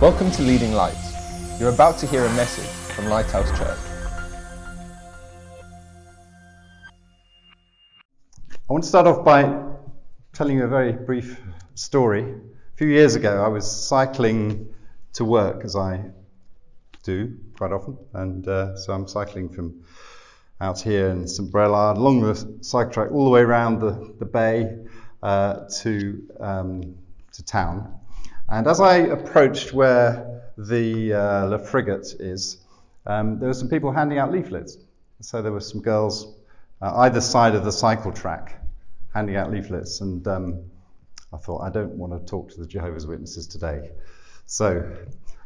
Welcome to Leading Lights. You're about to hear a message from Lighthouse Church. I want to start off by telling you a very brief story. A few years ago, I was cycling to work, as I do quite often, and uh, so I'm cycling from out here in St Brelade along the cycle track all the way around the, the bay uh, to, um, to town. And as I approached where the uh, Frigate is, um, there were some people handing out leaflets. So there were some girls uh, either side of the cycle track handing out leaflets, and um, I thought I don't want to talk to the Jehovah's Witnesses today. So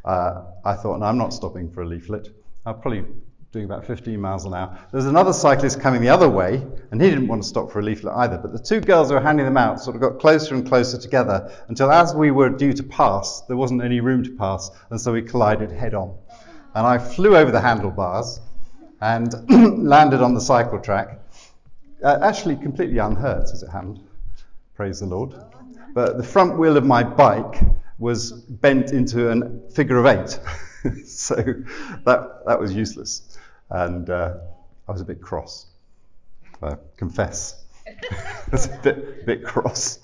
uh, I thought, no, I'm not stopping for a leaflet. I'll probably doing about 15 miles an hour. There was another cyclist coming the other way, and he didn't want to stop for a leaflet either. But the two girls who were handing them out sort of got closer and closer together until, as we were due to pass, there wasn't any room to pass, and so we collided head on. And I flew over the handlebars and landed on the cycle track, uh, actually completely unhurt as it happened. Praise the Lord. But the front wheel of my bike was bent into a figure of eight. so that, that was useless. And uh, I was a bit cross. I confess. I was a bit, bit cross.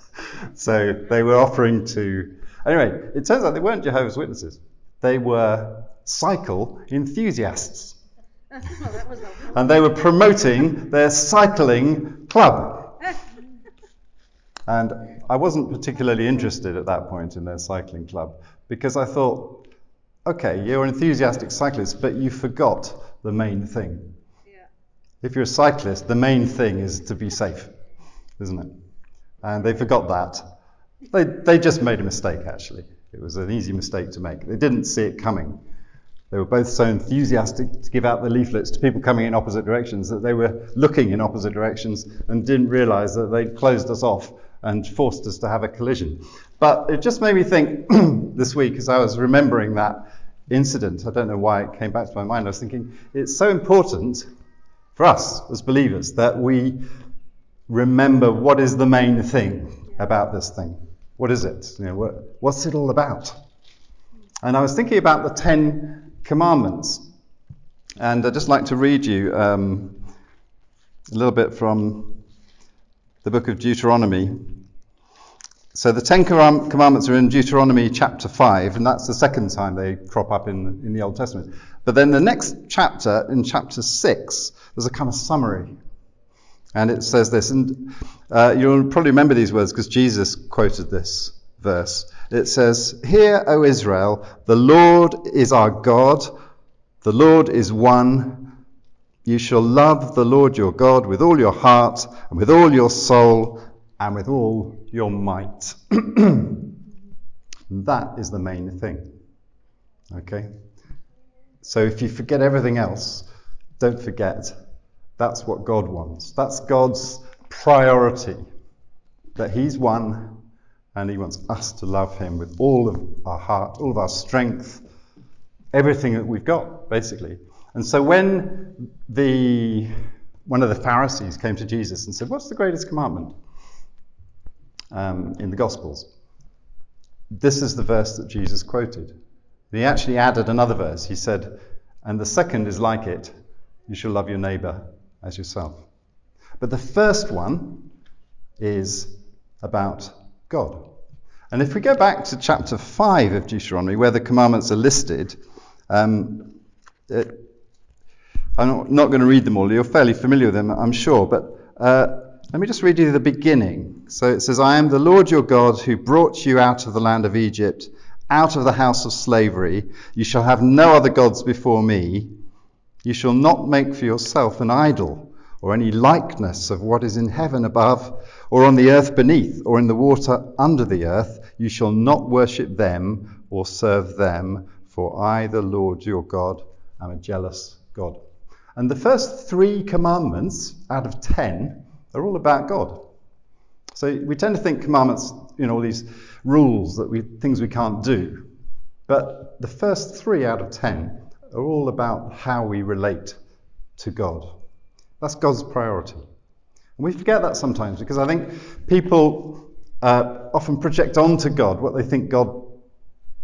So they were offering to. Anyway, it turns out they weren't Jehovah's Witnesses, they were cycle enthusiasts. and they were promoting their cycling club. And I wasn't particularly interested at that point in their cycling club because I thought, okay, you're an enthusiastic cyclists, but you forgot the main thing. Yeah. If you're a cyclist, the main thing is to be safe, isn't it? And they forgot that. They, they just made a mistake, actually. It was an easy mistake to make. They didn't see it coming. They were both so enthusiastic to give out the leaflets to people coming in opposite directions that they were looking in opposite directions and didn't realize that they'd closed us off and forced us to have a collision. But it just made me think this week as I was remembering that incident. I don't know why it came back to my mind. I was thinking it's so important for us as believers that we remember what is the main thing about this thing. What is it? You know, what, what's it all about? And I was thinking about the Ten Commandments. And I'd just like to read you um, a little bit from the book of Deuteronomy. So the Ten Commandments are in Deuteronomy chapter 5, and that's the second time they crop up in, in the Old Testament. But then the next chapter, in chapter 6, there's a kind of summary. And it says this, and uh, you'll probably remember these words because Jesus quoted this verse. It says, Hear, O Israel, the Lord is our God, the Lord is one. You shall love the Lord your God with all your heart, and with all your soul, and with all your might. that is the main thing. Okay? So if you forget everything else, don't forget that's what God wants. That's God's priority. That He's one and He wants us to love Him with all of our heart, all of our strength, everything that we've got, basically. And so when the one of the Pharisees came to Jesus and said, What's the greatest commandment? Um, in the Gospels. This is the verse that Jesus quoted. He actually added another verse. He said, And the second is like it you shall love your neighbor as yourself. But the first one is about God. And if we go back to chapter 5 of Deuteronomy, where the commandments are listed, um, it, I'm not going to read them all. You're fairly familiar with them, I'm sure. But uh, let me just read you the beginning. So it says, I am the Lord your God who brought you out of the land of Egypt, out of the house of slavery. You shall have no other gods before me. You shall not make for yourself an idol or any likeness of what is in heaven above, or on the earth beneath, or in the water under the earth. You shall not worship them or serve them, for I, the Lord your God, am a jealous God. And the first three commandments out of ten they're all about God. So we tend to think commandments, you know, all these rules that we things we can't do. But the first three out of ten are all about how we relate to God. That's God's priority. And we forget that sometimes because I think people uh, often project onto God what they think God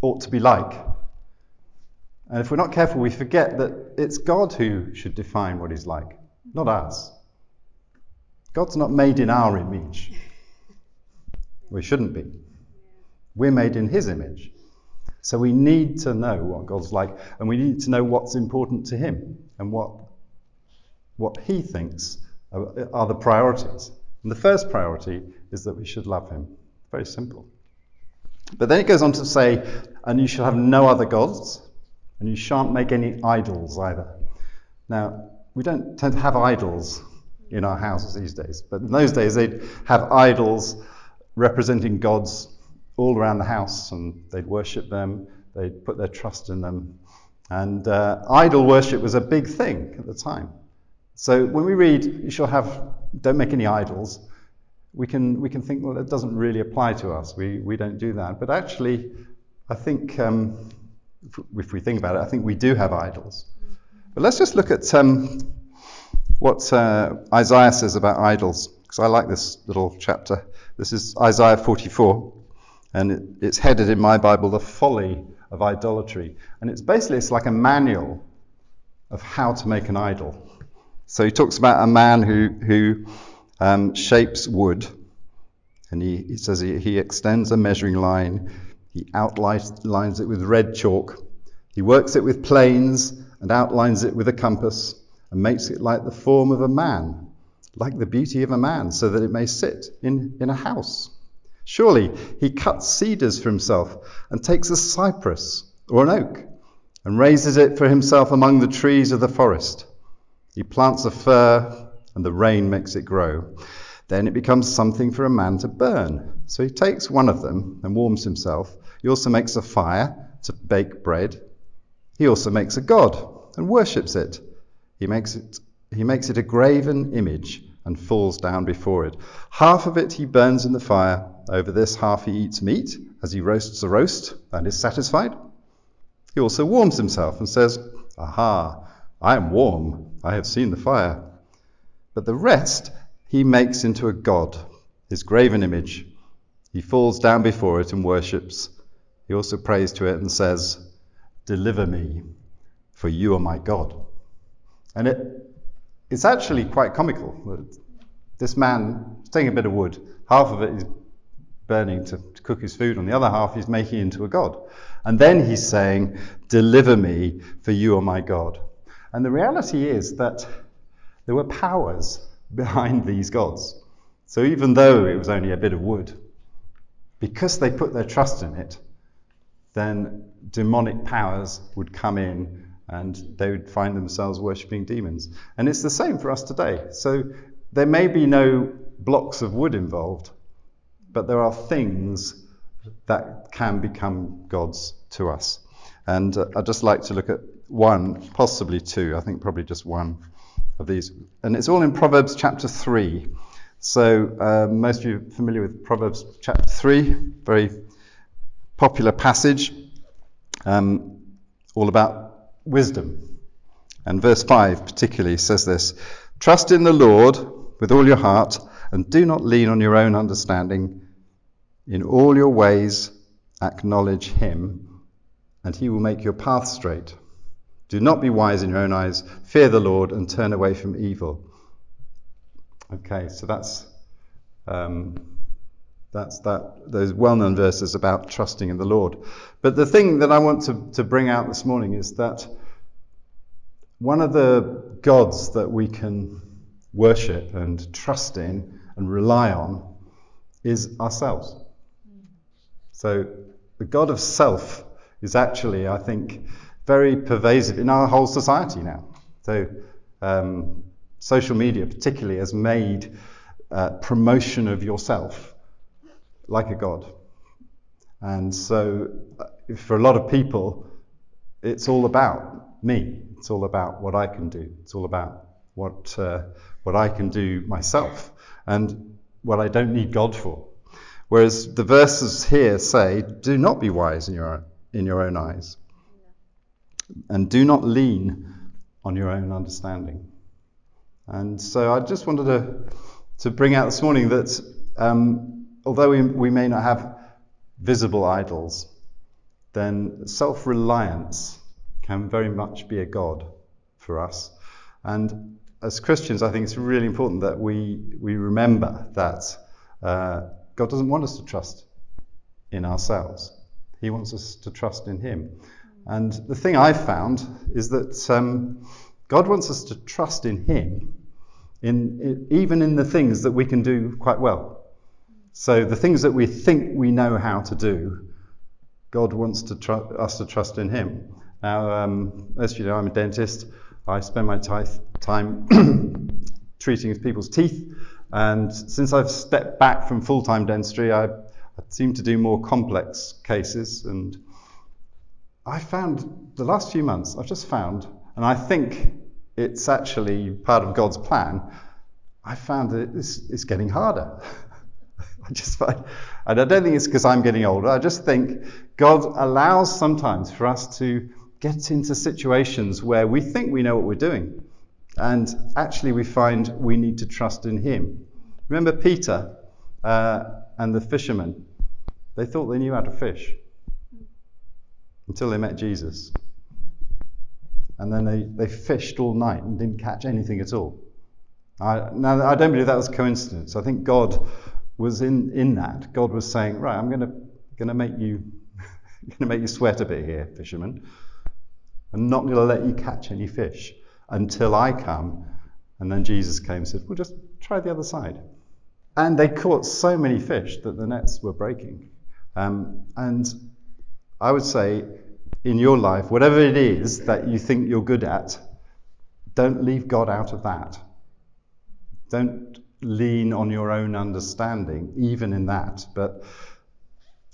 ought to be like. And if we're not careful, we forget that it's God who should define what he's like, not us. God's not made in our image. We shouldn't be. We're made in his image. So we need to know what God's like, and we need to know what's important to him and what, what he thinks are, are the priorities. And the first priority is that we should love him. Very simple. But then it goes on to say, and you shall have no other gods, and you shan't make any idols either. Now, we don't tend to have idols in our houses these days, but in those days they'd have idols representing gods all around the house, and they'd worship them, they'd put their trust in them. And uh, idol worship was a big thing at the time. So when we read, you shall have, don't make any idols, we can, we can think, well, that doesn't really apply to us. We, we don't do that. But actually, I think, um, if, we think about it, I think we do have idols. But let's just look at um, what uh, Isaiah says about idols, because I like this little chapter. This is Isaiah 44, and it, it's headed in my Bible, The Folly of Idolatry. And it's basically, it's like a manual of how to make an idol. So he talks about a man who, who um, shapes wood, and he, he says he, he, extends a measuring line, he outlines it with red chalk, he works it with planes and outlines it with a compass, and makes it like the form of a man, like the beauty of a man, so that it may sit in, in a house. Surely he cuts cedars for himself and takes a cypress or an oak and raises it for himself among the trees of the forest. He plants a fir and the rain makes it grow. Then it becomes something for a man to burn. So he takes one of them and warms himself. He also makes a fire to bake bread. He also makes a god and worships it. He makes it, he makes it a graven image and falls down before it. Half of it he burns in the fire. Over this half he eats meat as he roasts a roast and is satisfied. He also warms himself and says, Aha, I am warm. I have seen the fire. But the rest he makes into a god, his graven image. He falls down before it and worships. He also prays to it and says, Deliver me, for you are my God. And it, it's actually quite comical. This man is taking a bit of wood, half of it is burning to, to cook his food, and the other half he's making into a god. And then he's saying, Deliver me, for you are my God. And the reality is that there were powers behind these gods. So even though it was only a bit of wood, because they put their trust in it, then demonic powers would come in and they would find themselves worshipping demons. And it's the same for us today. So there may be no blocks of wood involved, but there are things that can become gods to us. And uh, I'd just like to look at one, possibly two, I think probably just one of these. And it's all in Proverbs chapter 3. So uh, most of you are familiar with Proverbs chapter 3, very popular passage, um, all about wisdom. And verse 5 particularly says this Trust in the Lord with all your heart, and do not lean on your own understanding. In all your ways, acknowledge him, and he will make your path straight. Do not be wise in your own eyes. Fear the Lord and turn away from evil. Okay, so that's um, that's that those well-known verses about trusting in the Lord. But the thing that I want to, to bring out this morning is that one of the gods that we can worship and trust in and rely on is ourselves. So the God of self is actually, I think, very pervasive in our whole society now. So, um, social media, particularly, has made uh, promotion of yourself like a god. And so, uh, for a lot of people, it's all about me. It's all about what I can do. It's all about what uh, what I can do myself and what I don't need God for. Whereas the verses here say, "Do not be wise in your in your own eyes." and do not lean on your own understanding. And so I just wanted to, to bring out this morning that um, although we, we may not have visible idols, then self reliance can very much be a God for us. And as Christians, I think it's really important that we, we remember that uh, God doesn't want us to trust in ourselves, He wants us to trust in Him. And the thing I've found is that um, God wants us to trust in Him, in, in, even in the things that we can do quite well. So the things that we think we know how to do, God wants to tr- us to trust in Him. Now, um, as you know, I'm a dentist. I spend my time treating people's teeth, and since I've stepped back from full-time dentistry, I, I seem to do more complex cases. And I found the last few months, I've just found, and I think it's actually part of God's plan. I found that it's, it's getting harder. I just find, and I don't think it's because I'm getting older. I just think God allows sometimes for us to get into situations where we think we know what we're doing, and actually we find we need to trust in Him. Remember Peter uh, and the fishermen? They thought they knew how to fish until they met Jesus. And then they, they fished all night and didn't catch anything at all. I, now, I don't believe that was coincidence. I think God was in, in that. God was saying, right, I'm going to make you going to make you sweat a bit here, fishermen. I'm not going to let you catch any fish until I come. And then Jesus came and said, well, just try the other side. And they caught so many fish that the nets were breaking. Um, and I would say, in your life, whatever it is that you think you're good at, don't leave God out of that. Don't lean on your own understanding, even in that, but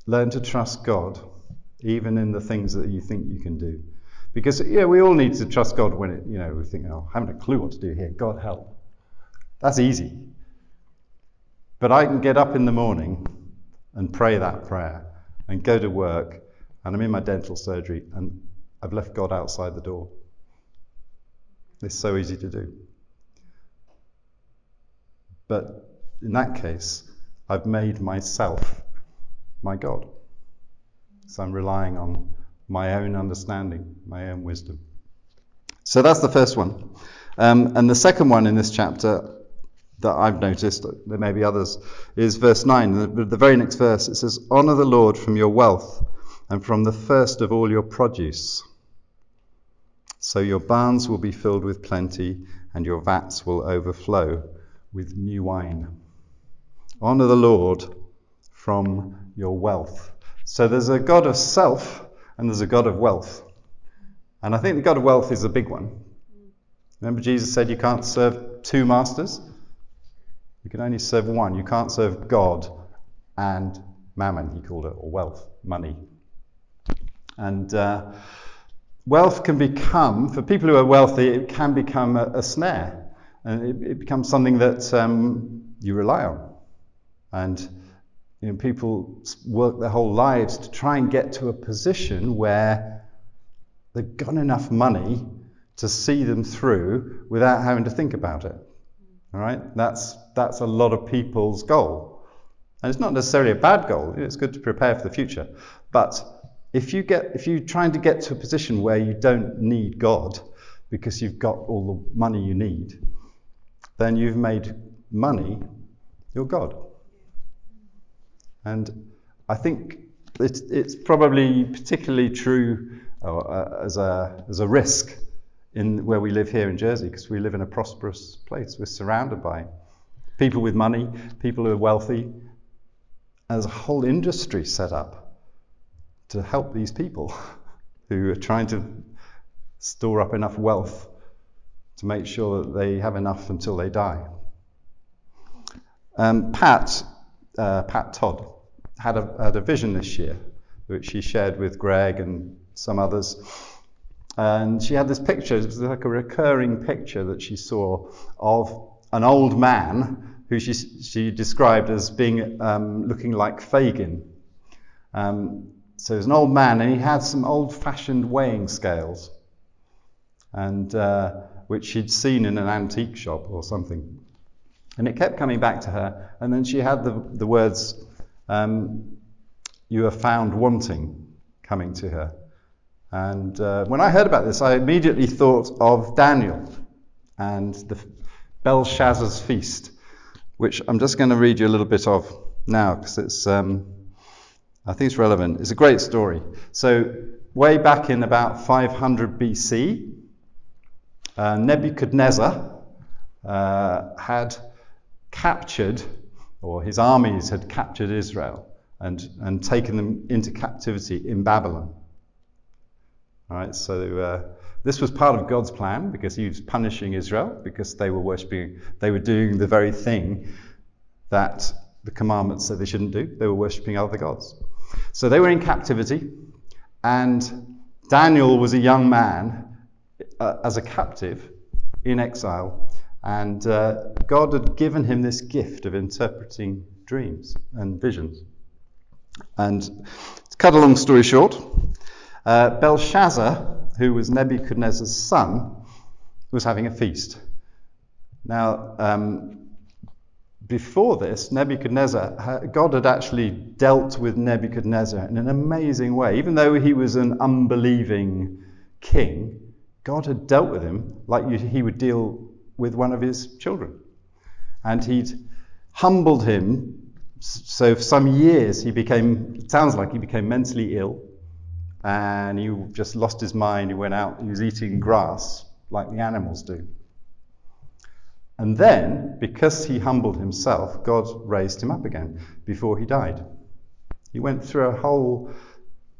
learn to trust God, even in the things that you think you can do. Because yeah, we all need to trust God when it, you know we think, oh, I haven't a clue what to do here. God help. That's easy. But I can get up in the morning and pray that prayer and go to work and I'm in my dental surgery and I've left God outside the door. It's so easy to do. But in that case, I've made myself my God. So I'm relying on my own understanding, my own wisdom. So that's the first one. Um, and the second one in this chapter that I've noticed, there may be others, is verse 9. The, the very next verse, it says, Honour the Lord from your wealth and from the first of all your produce. So your barns will be filled with plenty, and your vats will overflow with new wine. Honor the Lord from your wealth. So there's a God of self and there's a God of wealth. And I think the God of wealth is a big one. Remember, Jesus said you can't serve two masters? You can only serve one. You can't serve God and mammon, he called it, or wealth, money. And uh, wealth can become, for people who are wealthy, it can become a, a snare and it, it becomes something that um, you rely on. And you know, people work their whole lives to try and get to a position where they've got enough money to see them through without having to think about it. All right, that's that's a lot of people's goal, and it's not necessarily a bad goal. It's good to prepare for the future, but if you get if you're trying to get to a position where you don't need God because you've got all the money you need, then you've made money your God. And I think it's, it's probably particularly true uh, as, a, as a risk in where we live here in Jersey because we live in a prosperous place. We're surrounded by people with money, people who are wealthy. There's a whole industry set up to help these people who are trying to store up enough wealth to make sure that they have enough until they die. Um, Pat, uh, Pat Todd, had a, had a vision this year, which she shared with Greg and some others. And she had this picture, it was like a recurring picture that she saw of an old man who she, she described as being um, looking like Fagin. Um, so he was an old man, and he had some old fashioned weighing scales. And uh, which she'd seen in an antique shop or something. And it kept coming back to her. And then she had the, the words, um, You are found wanting, coming to her. And uh, when I heard about this, I immediately thought of Daniel and the Belshazzar's feast, which I'm just going to read you a little bit of now because it's, um, I think it's relevant. It's a great story. So, way back in about 500 BC, uh, Nebuchadnezzar uh, had captured, or his armies had captured Israel and, and taken them into captivity in Babylon. All right, so uh, this was part of God's plan because He was punishing Israel because they were worshipping, they were doing the very thing that the commandments said they shouldn't do. They were worshipping other gods. So they were in captivity, and Daniel was a young man uh, as a captive in exile, and uh, God had given him this gift of interpreting dreams and visions. And to cut a long story short, uh, Belshazzar, who was Nebuchadnezzar's son, was having a feast. Now, um, before this, Nebuchadnezzar, God had actually dealt with Nebuchadnezzar in an amazing way. Even though he was an unbelieving king, God had dealt with him like he would deal with one of his children. And he'd humbled him. So for some years, he became, it sounds like he became mentally ill and he just lost his mind. He went out, he was eating grass like the animals do. And then, because he humbled himself, God raised him up again before he died. He went through a whole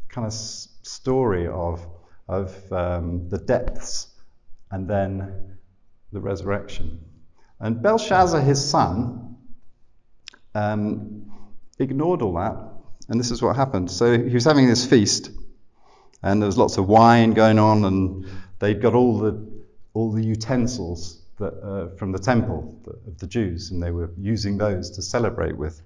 kind of story of, of um, the depths and then the resurrection. And Belshazzar, his son, um, ignored all that. And this is what happened. So he was having this feast and there was lots of wine going on, and they'd got all the all the utensils that, uh, from the temple of the Jews, and they were using those to celebrate with.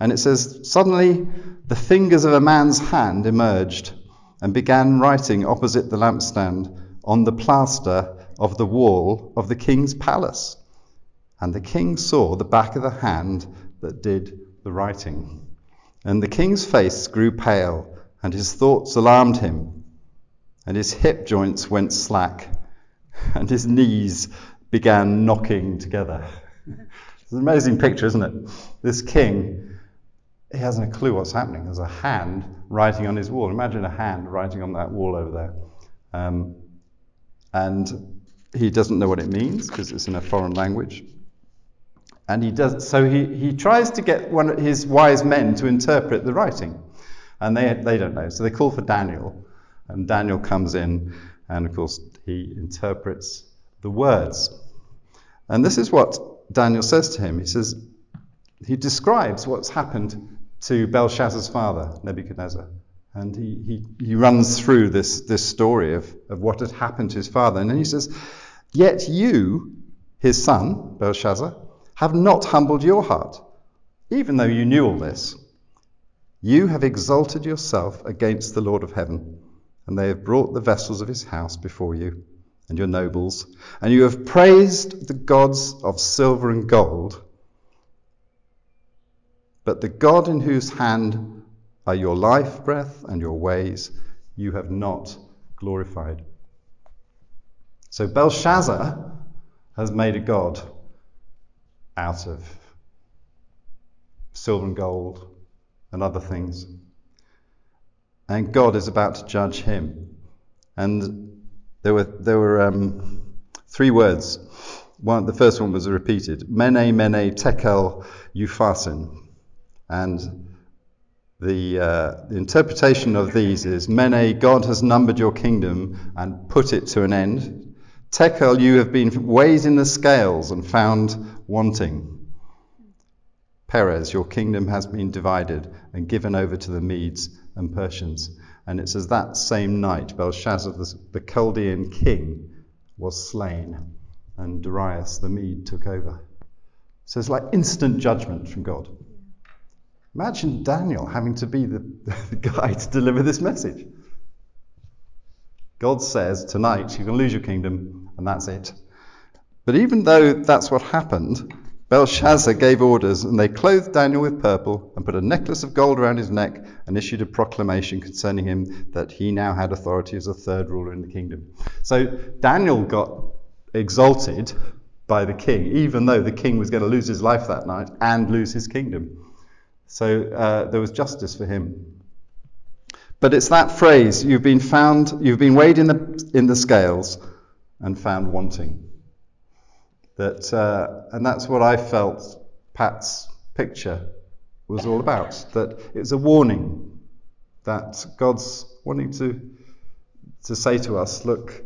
And it says, Suddenly the fingers of a man's hand emerged and began writing opposite the lampstand on the plaster of the wall of the king's palace. And the king saw the back of the hand that did the writing. And the king's face grew pale and his thoughts alarmed him, and his hip joints went slack, and his knees began knocking together. it's an amazing picture, isn't it? This king, he hasn't a clue what's happening. There's a hand writing on his wall. Imagine a hand writing on that wall over there. Um, and he doesn't know what it means because it's in a foreign language. And he does, so he, he tries to get one of his wise men to interpret the writing. And they, they don't know. So they call for Daniel. And Daniel comes in, and of course, he interprets the words. And this is what Daniel says to him. He says, he describes what's happened to Belshazzar's father, Nebuchadnezzar. And he, he, he runs through this, this story of, of what had happened to his father. And then he says, Yet you, his son, Belshazzar, have not humbled your heart, even though you knew all this. You have exalted yourself against the Lord of heaven, and they have brought the vessels of his house before you, and your nobles, and you have praised the gods of silver and gold. But the God in whose hand are your life breath and your ways, you have not glorified. So Belshazzar has made a god out of silver and gold, and other things. And God is about to judge him. And there were, there were um, three words. One, the first one was repeated Mene, Mene, Tekel, Upharsin. And the, uh, interpretation of these is Mene, God has numbered your kingdom and put it to an end. Tekel, you have been weighed in the scales and found wanting. Peres, your kingdom has been divided and given over to the Medes and Persians. And it says that same night, Belshazzar, the Chaldean king, was slain, and Darius the Mede took over. So it's like instant judgment from God. Imagine Daniel having to be the, the guy to deliver this message. God says, tonight you're going to lose your kingdom, and that's it. But even though that's what happened, Belshazzar gave orders, and they clothed Daniel with purple and put a necklace of gold around his neck and issued a proclamation concerning him that he now had authority as a third ruler in the kingdom. So Daniel got exalted by the king, even though the king was going to lose his life that night and lose his kingdom. So uh, there was justice for him. But it's that phrase you've been found, you've been weighed in the, in the scales and found wanting. That, uh, and that's what I felt Pat's picture was all about. That it's a warning that God's wanting to, to say to us, look,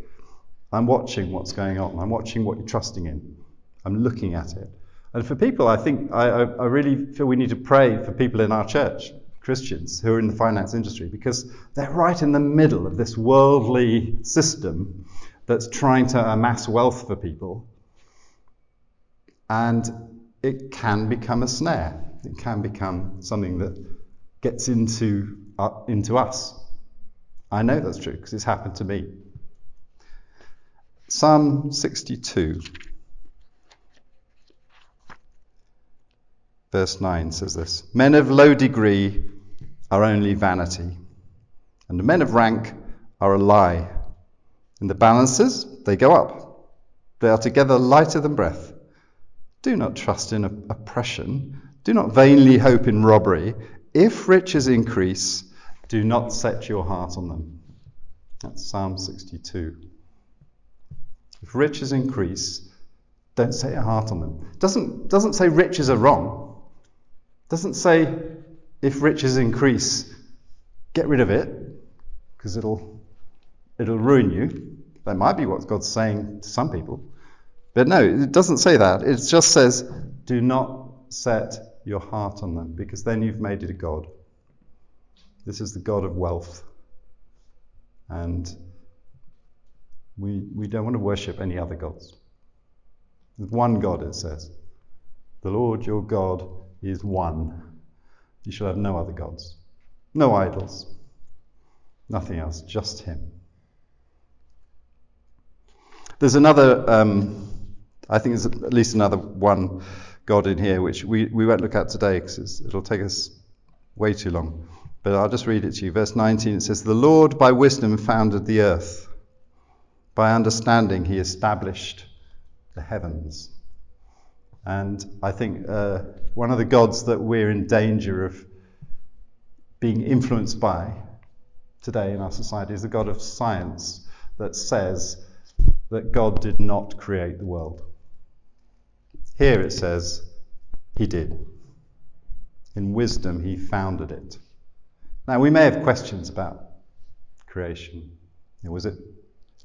I'm watching what's going on. I'm watching what you're trusting in. I'm looking at it. And for people, I think I, I, really feel we need to pray for people in our church, Christians who are in the finance industry, because they're right in the middle of this worldly system that's trying to amass wealth for people and it can become a snare. It can become something that gets into, uh, into us. I know that's true because it's happened to me. Psalm 62, verse 9 says this Men of low degree are only vanity, and men of rank are a lie. In the balances, they go up. They are together lighter than breath. Do not trust in oppression. Do not vainly hope in robbery. If riches increase, do not set your heart on them. That's Psalm 62. If riches increase, don't set your heart on them. Doesn't doesn't say riches are wrong. Doesn't say if riches increase, get rid of it because it'll it'll ruin you. That might be what God's saying to some people. But no, it doesn't say that. It just says, do not set your heart on them, because then you've made it a God. This is the God of wealth. And we, we don't want to worship any other gods. One God, it says. The Lord your God is one. You shall have no other gods, no idols, nothing else, just Him. There's another um, I think there's at least another one God in here, which we, we won't look at today because it'll take us way too long. But I'll just read it to you. Verse 19 it says, The Lord by wisdom founded the earth, by understanding he established the heavens. And I think uh, one of the gods that we're in danger of being influenced by today in our society is the God of science that says that God did not create the world. Here it says, He did. In wisdom, He founded it. Now, we may have questions about creation. Was it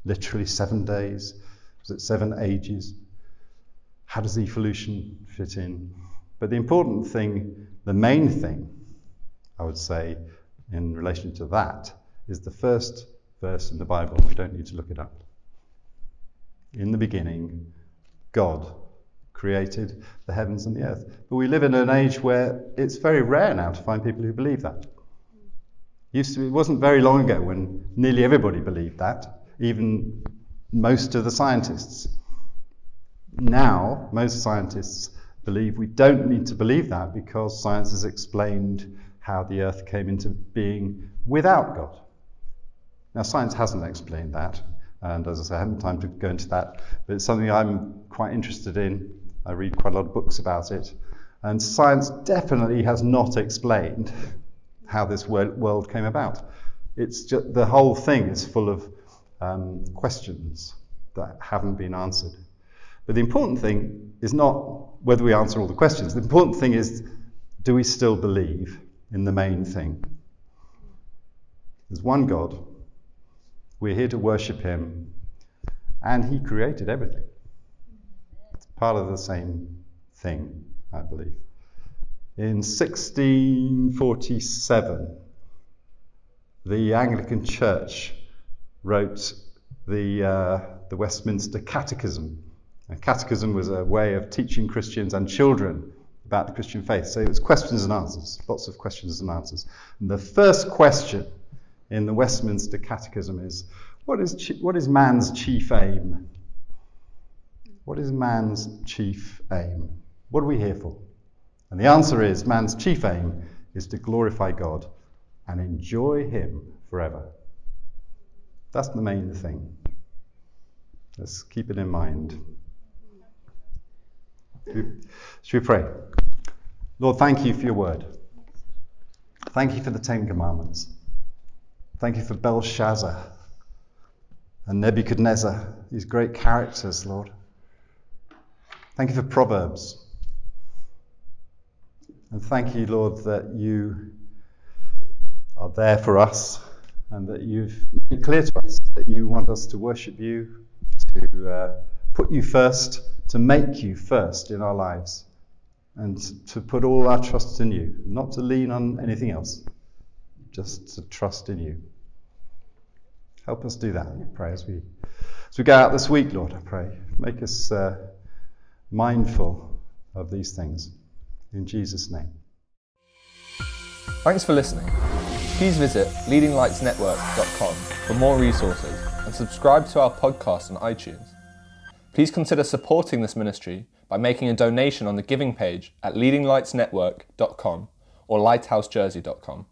literally seven days? Was it seven ages? How does evolution fit in? But the important thing, the main thing, I would say, in relation to that, is the first verse in the Bible. We don't need to look it up. In the beginning, God created the heavens and the earth. But we live in an age where it's very rare now to find people who believe that. Used to, it wasn't very long ago when nearly everybody believed that, even most of the scientists. Now, most scientists believe we don't need to believe that because science has explained how the earth came into being without God. Now, science hasn't explained that, and as I say, I haven't time to go into that, but it's something I'm quite interested in I read quite a lot of books about it. And science definitely has not explained how this world came about. It's just, the whole thing is full of um, questions that haven't been answered. But the important thing is not whether we answer all the questions. The important thing is do we still believe in the main thing? There's one God. We're here to worship Him. And He created everything It's part of the same thing, I believe. In 1647, the Anglican Church wrote the, uh, the Westminster Catechism. Catechism was a way of teaching Christians and children about the Christian faith. So it was questions and answers, lots of questions and answers. And the first question in the Westminster Catechism is what is, what is man's chief aim? What is man's chief aim? What are we here for? And the answer is man's chief aim is to glorify God and enjoy Him forever. That's the main thing. Let's keep it in mind. Should we pray? Lord, thank you for your word. Thank you for the Ten Commandments. Thank you for Belshazzar and Nebuchadnezzar, these great characters, Lord. Thank you for Proverbs. And thank you, Lord, that you are there for us and that you've made clear to us that you want us to worship you, to uh, put you first, to make you first in our lives, and to put all our trust in you, not to lean on anything else, just to trust in you. Help us do that, I pray, as we, as we go out this week, Lord, I pray. Make us uh, mindful of these things. In Jesus' name. Thanks for listening. Please visit leadinglightsnetwork.com for more resources and subscribe to our podcast on iTunes. Please consider supporting this ministry by making a donation on the giving page at leadinglightsnetwork.com or lighthousejersey.com.